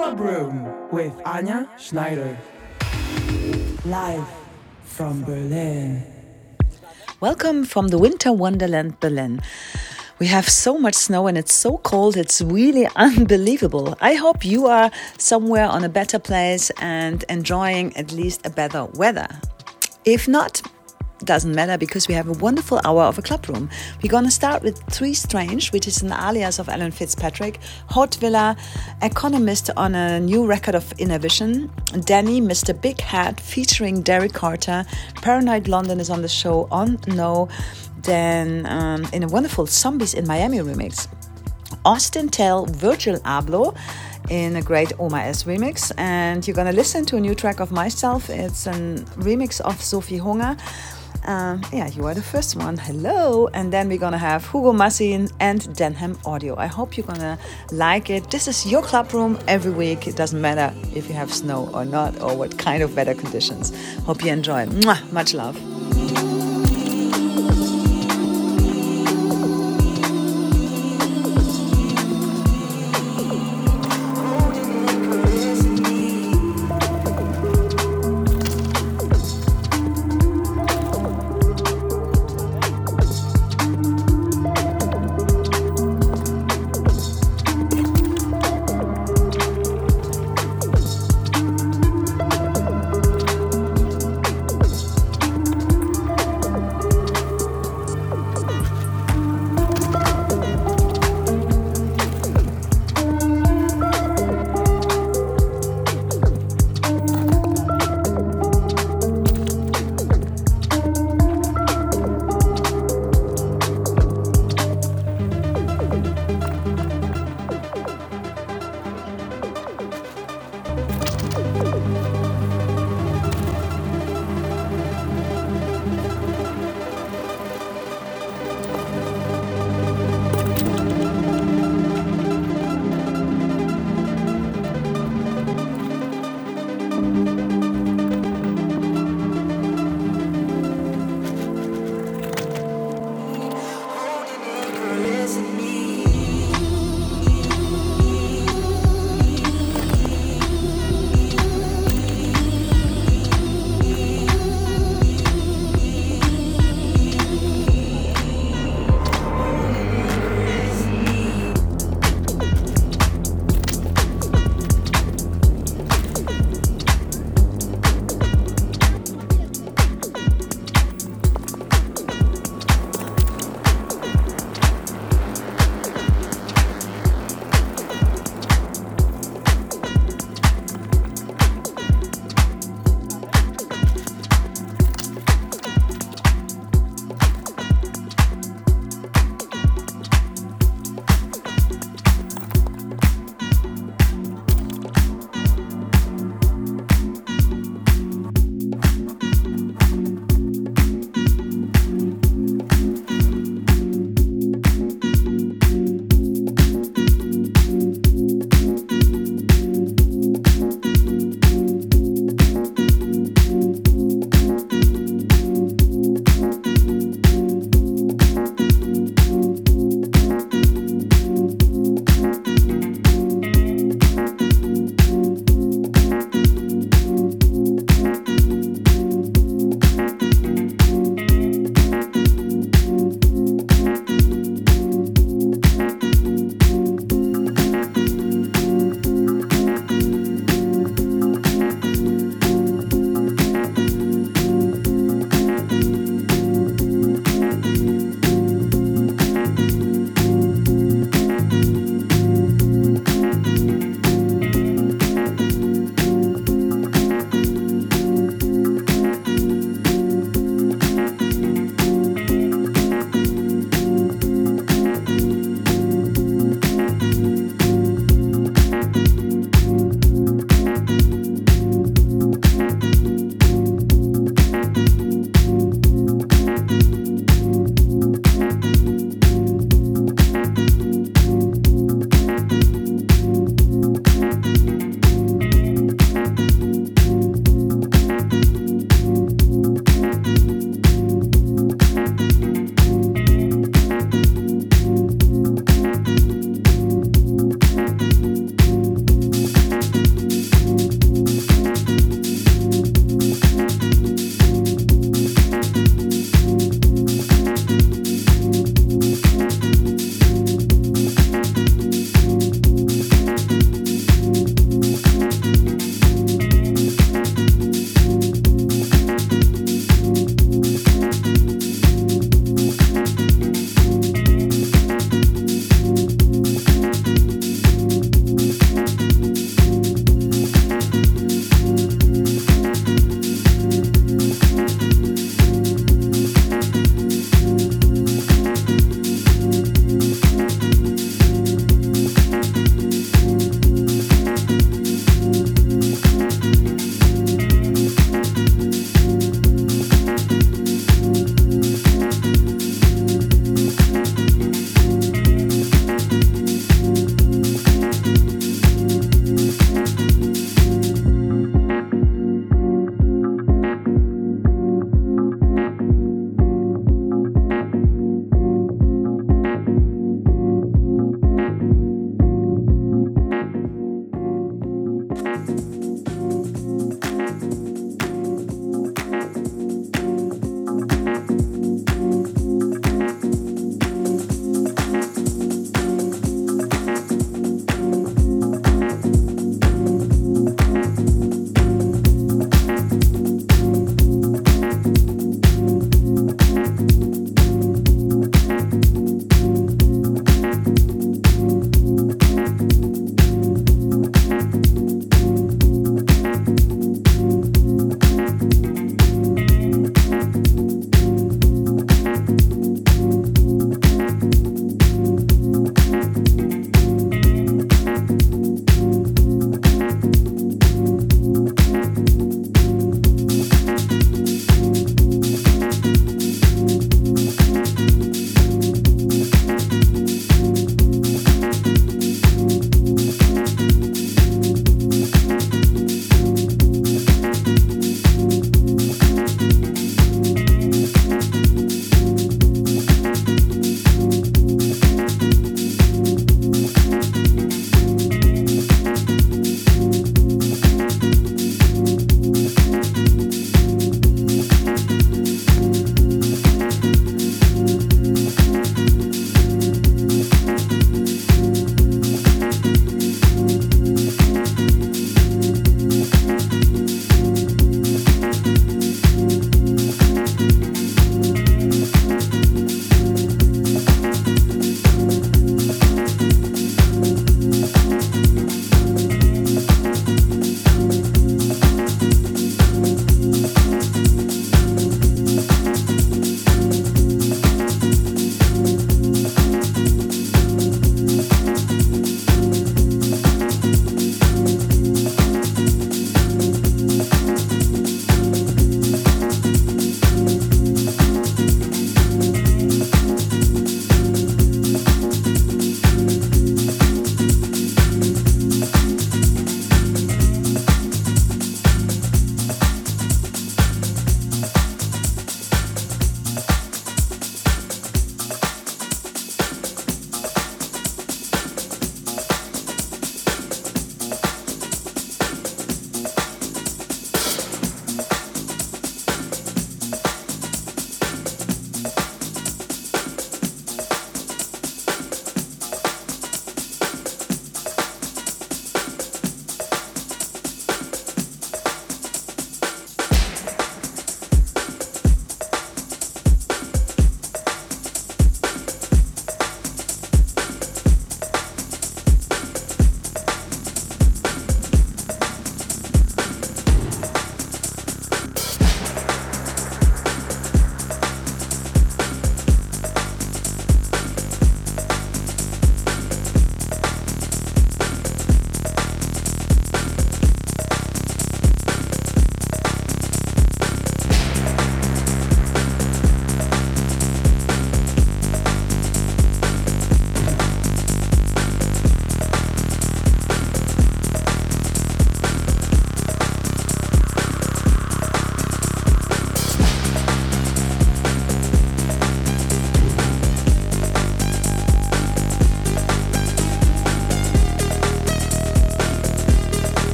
With Anja Schneider. Live from Berlin. Welcome from the Winter Wonderland Berlin. We have so much snow and it's so cold, it's really unbelievable. I hope you are somewhere on a better place and enjoying at least a better weather. If not, doesn't matter because we have a wonderful hour of a club room. We're going to start with Three Strange, which is an alias of Alan Fitzpatrick, Hot Villa, economist on a new record of Innervision, Danny, Mr. Big Hat, featuring Derrick Carter, Paranoid London is on the show on No, then um, in a wonderful Zombies in Miami remix. Austin Tell, Virgil Abloh in a great Omar S remix. And you're gonna listen to a new track of myself. It's a remix of Sophie Hunger. Um, yeah, you are the first one. Hello. And then we're gonna have Hugo Massien and Denham Audio. I hope you're gonna like it. This is your club room every week. It doesn't matter if you have snow or not or what kind of weather conditions. Hope you enjoy. Mwah, much love.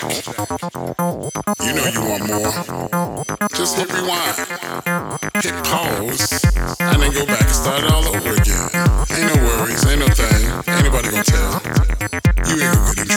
You know you want more. Just hit rewind, hit pause, and then go back and start all over again. Ain't no worries, ain't no thing. Ain't nobody gonna tell. You ain't gonna get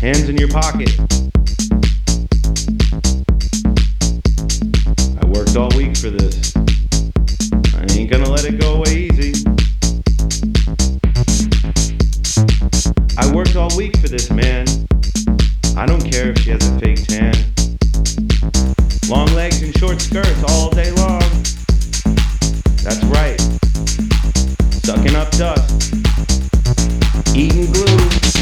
Hands in your pocket. I worked all week for this. I ain't gonna let it go away easy. I worked all week for this, man. I don't care if she has a fake tan. Long legs and short skirts all day long. That's right. Sucking up dust. Eating glue.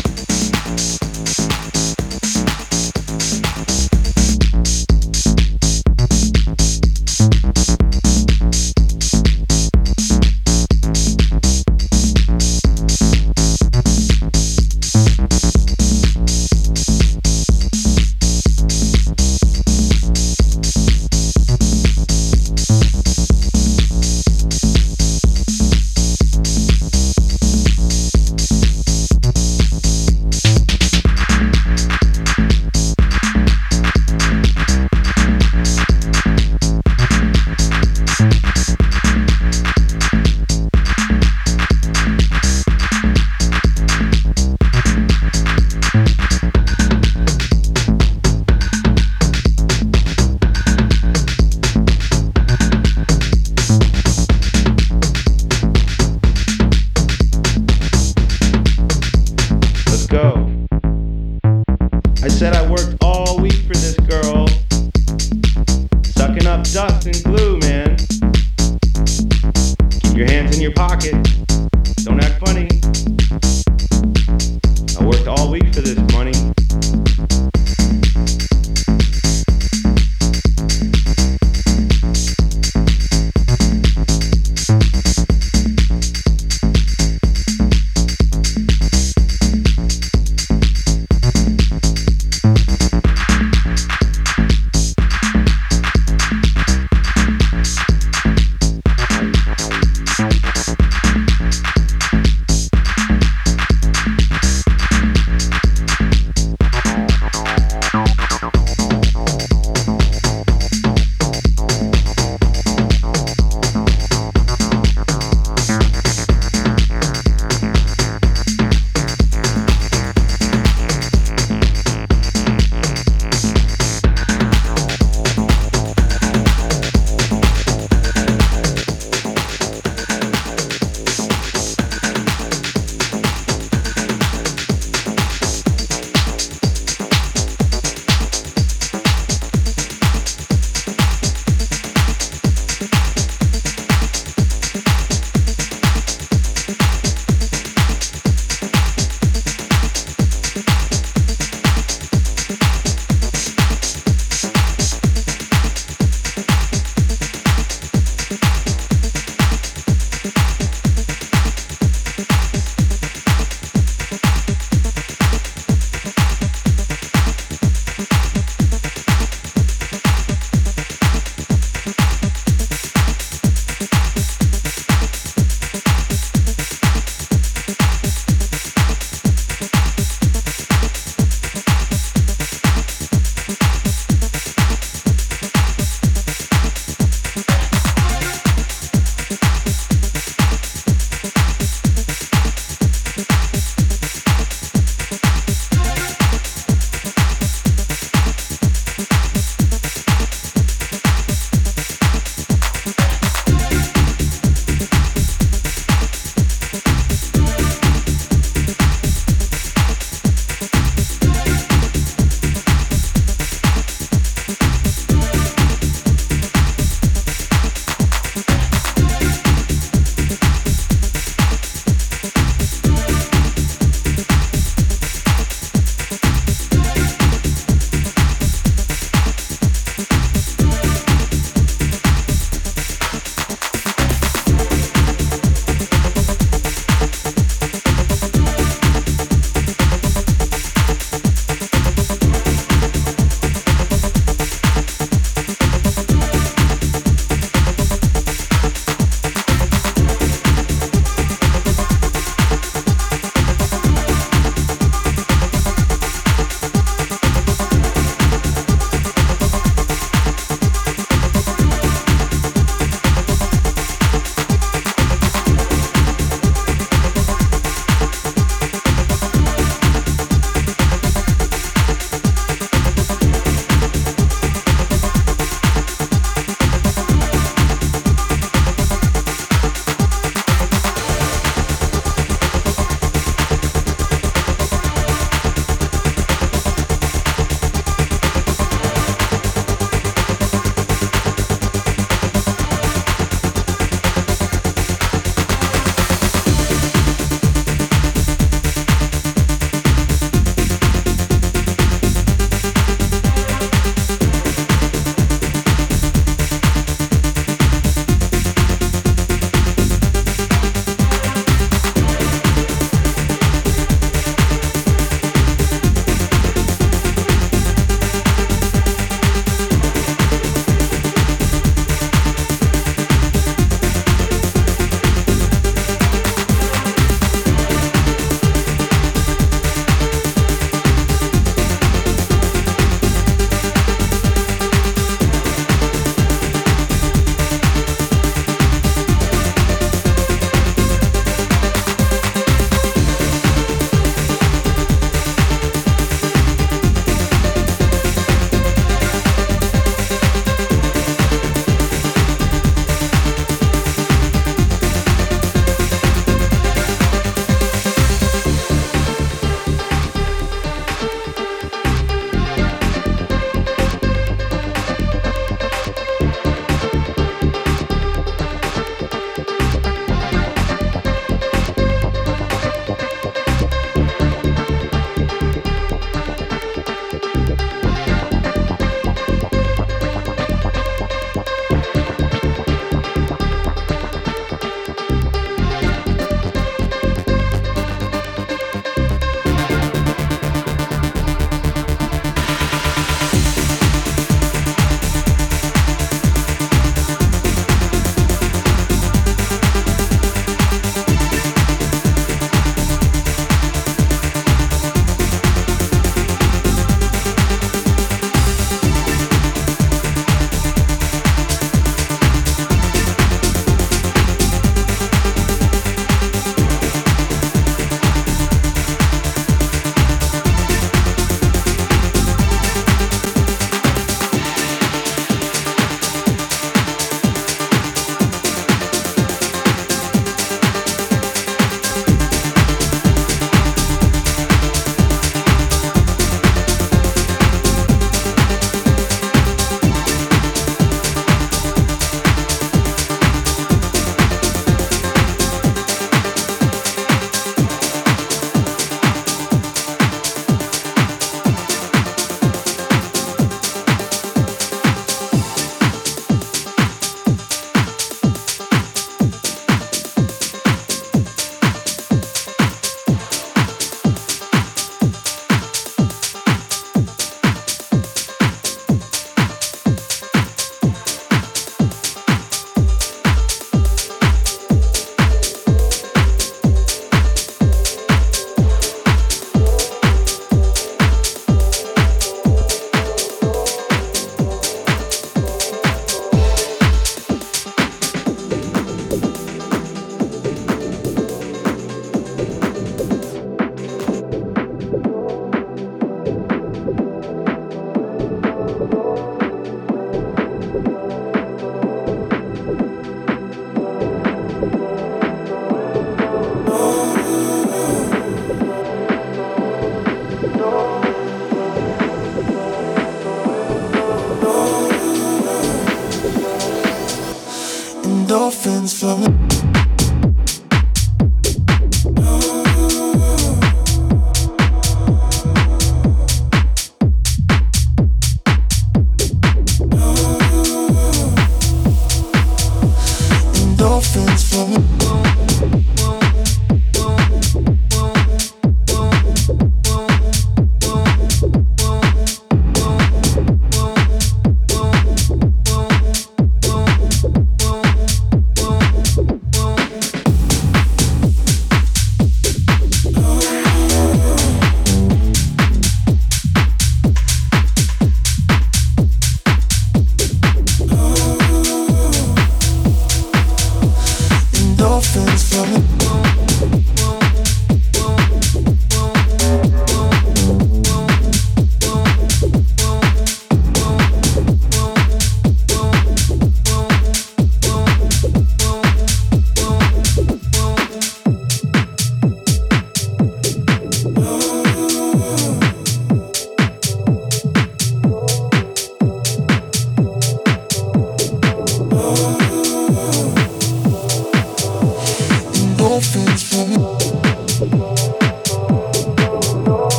endorphins flowing.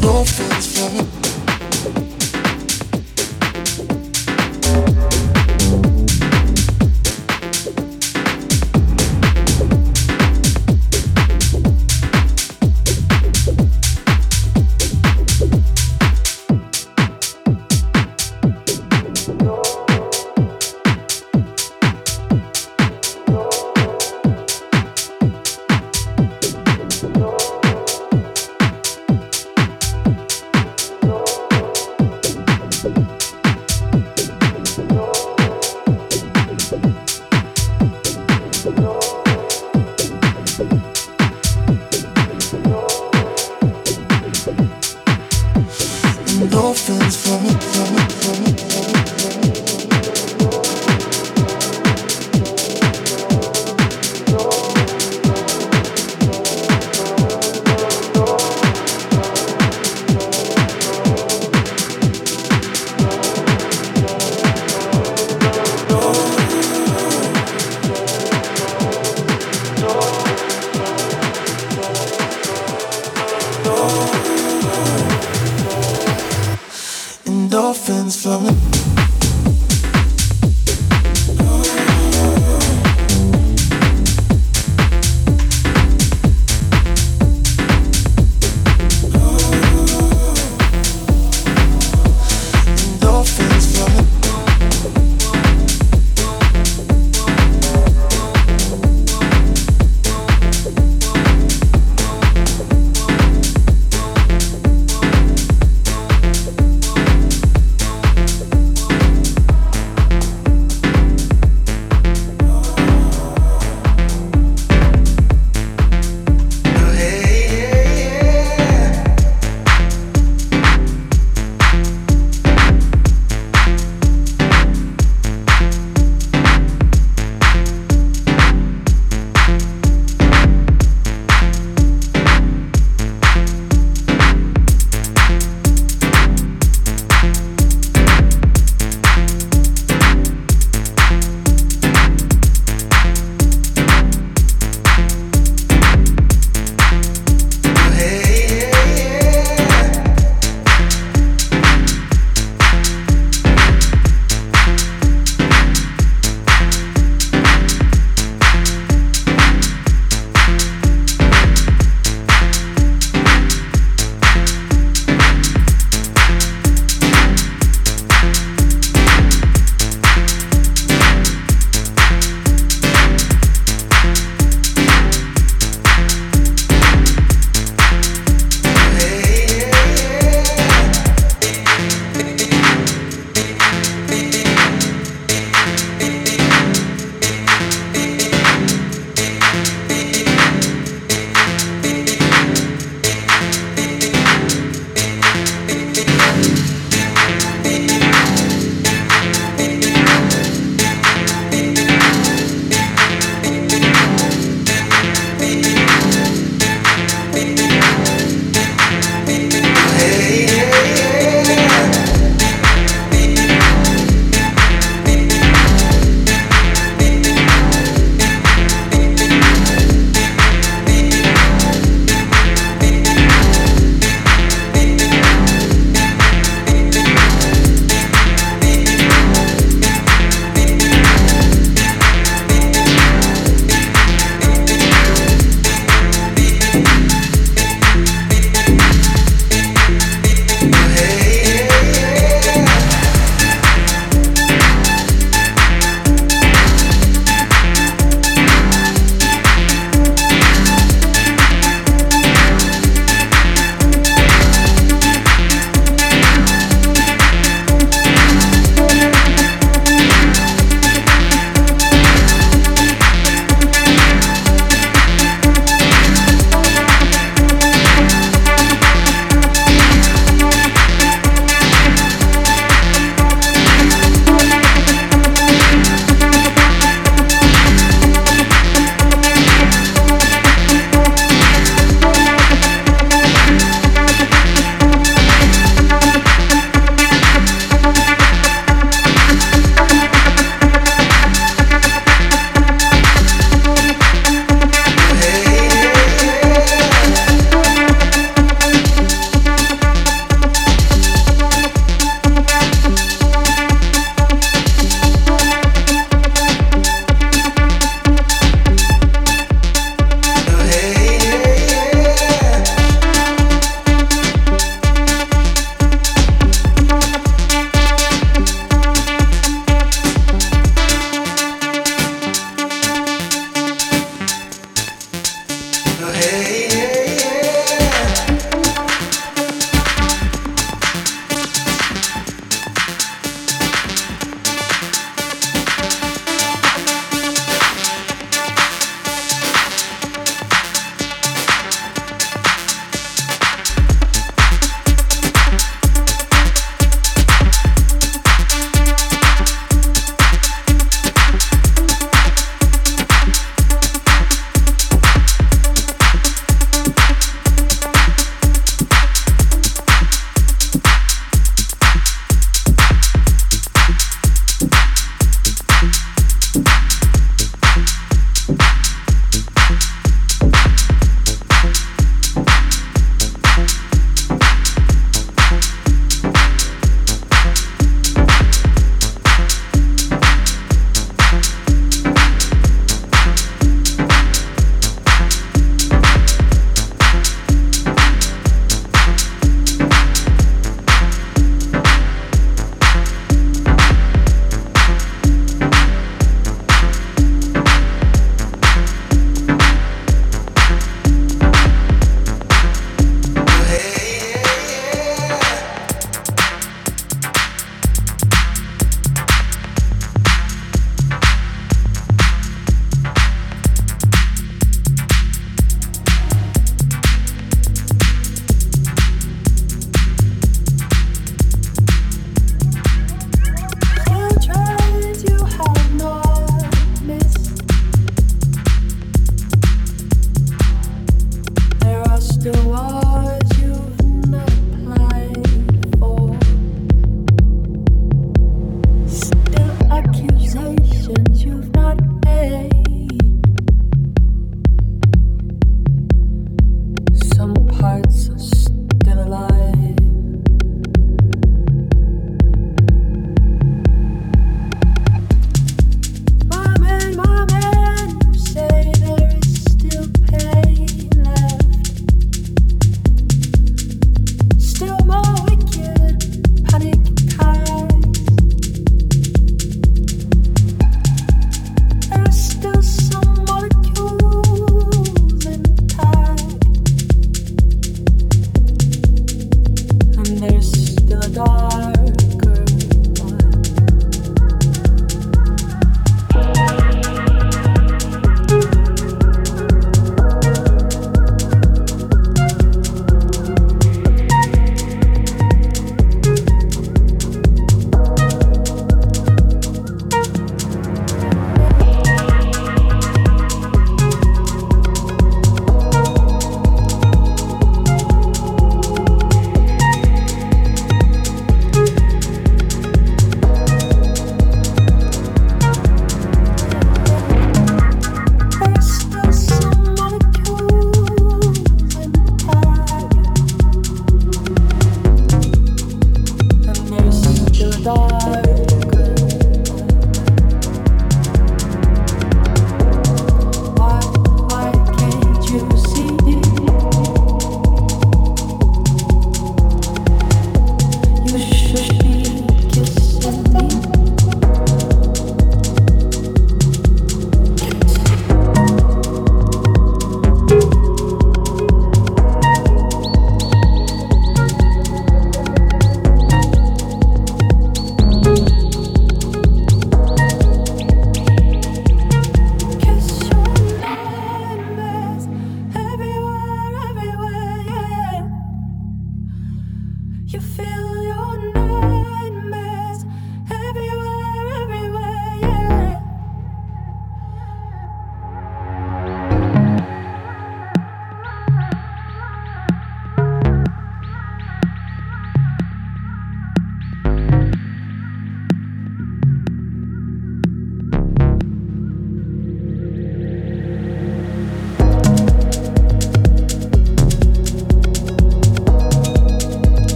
don't feel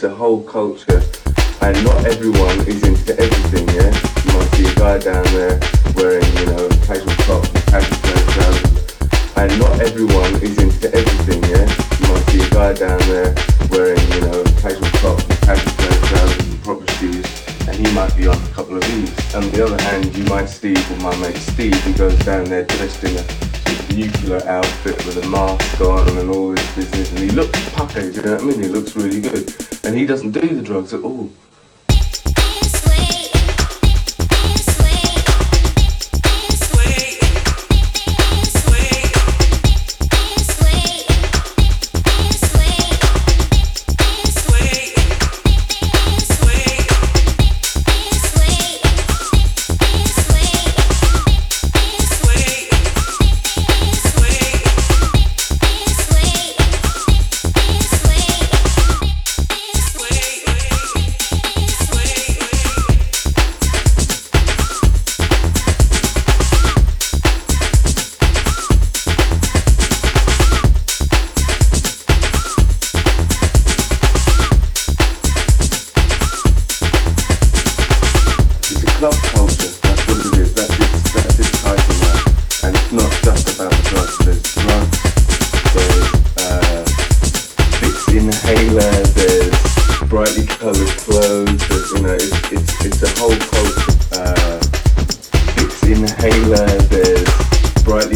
it's a whole culture. And not everyone is into everything. Yeah, you might see a guy down there wearing you know casual top, casual trousers. Um, and not everyone is into everything. Yeah, you might see a guy down there wearing you know casual top, casual trousers and um, proper shoes and he might be on a couple of these. On the other hand, you might see my mate Steve, who goes down there dressed in a nuclear outfit with a mask on and all this business, and he looks puckered, you know what I mean? He looks really good. And he doesn't do the drugs at all.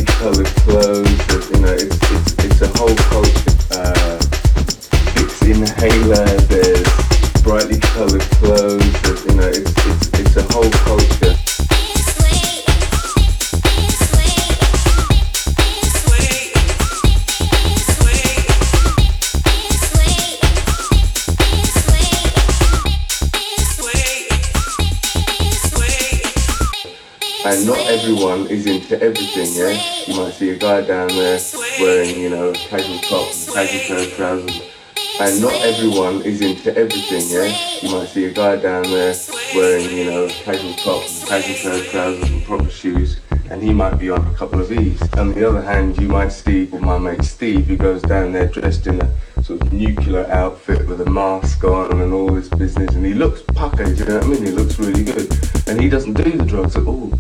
There's coloured clothes. There's you know it's it's it's a whole culture. Uh, Vicks inhaler. There's brightly coloured clothes. There's, you know, it's, it's, it's a whole culture. And not everyone is into everything, yeah? You might see a guy down there wearing, you know, casual top, casual trousers. And not everyone is into everything, yeah? You might see a guy down there wearing, you know, casual top, casual trousers and proper shoes, and he might be on a couple of these. On the other hand, you might see my mate Steve, who goes down there dressed in a sort of nuclear outfit with a mask on and all this business, and he looks puckered, you know what I mean? He looks really good. And he doesn't do the drugs at all.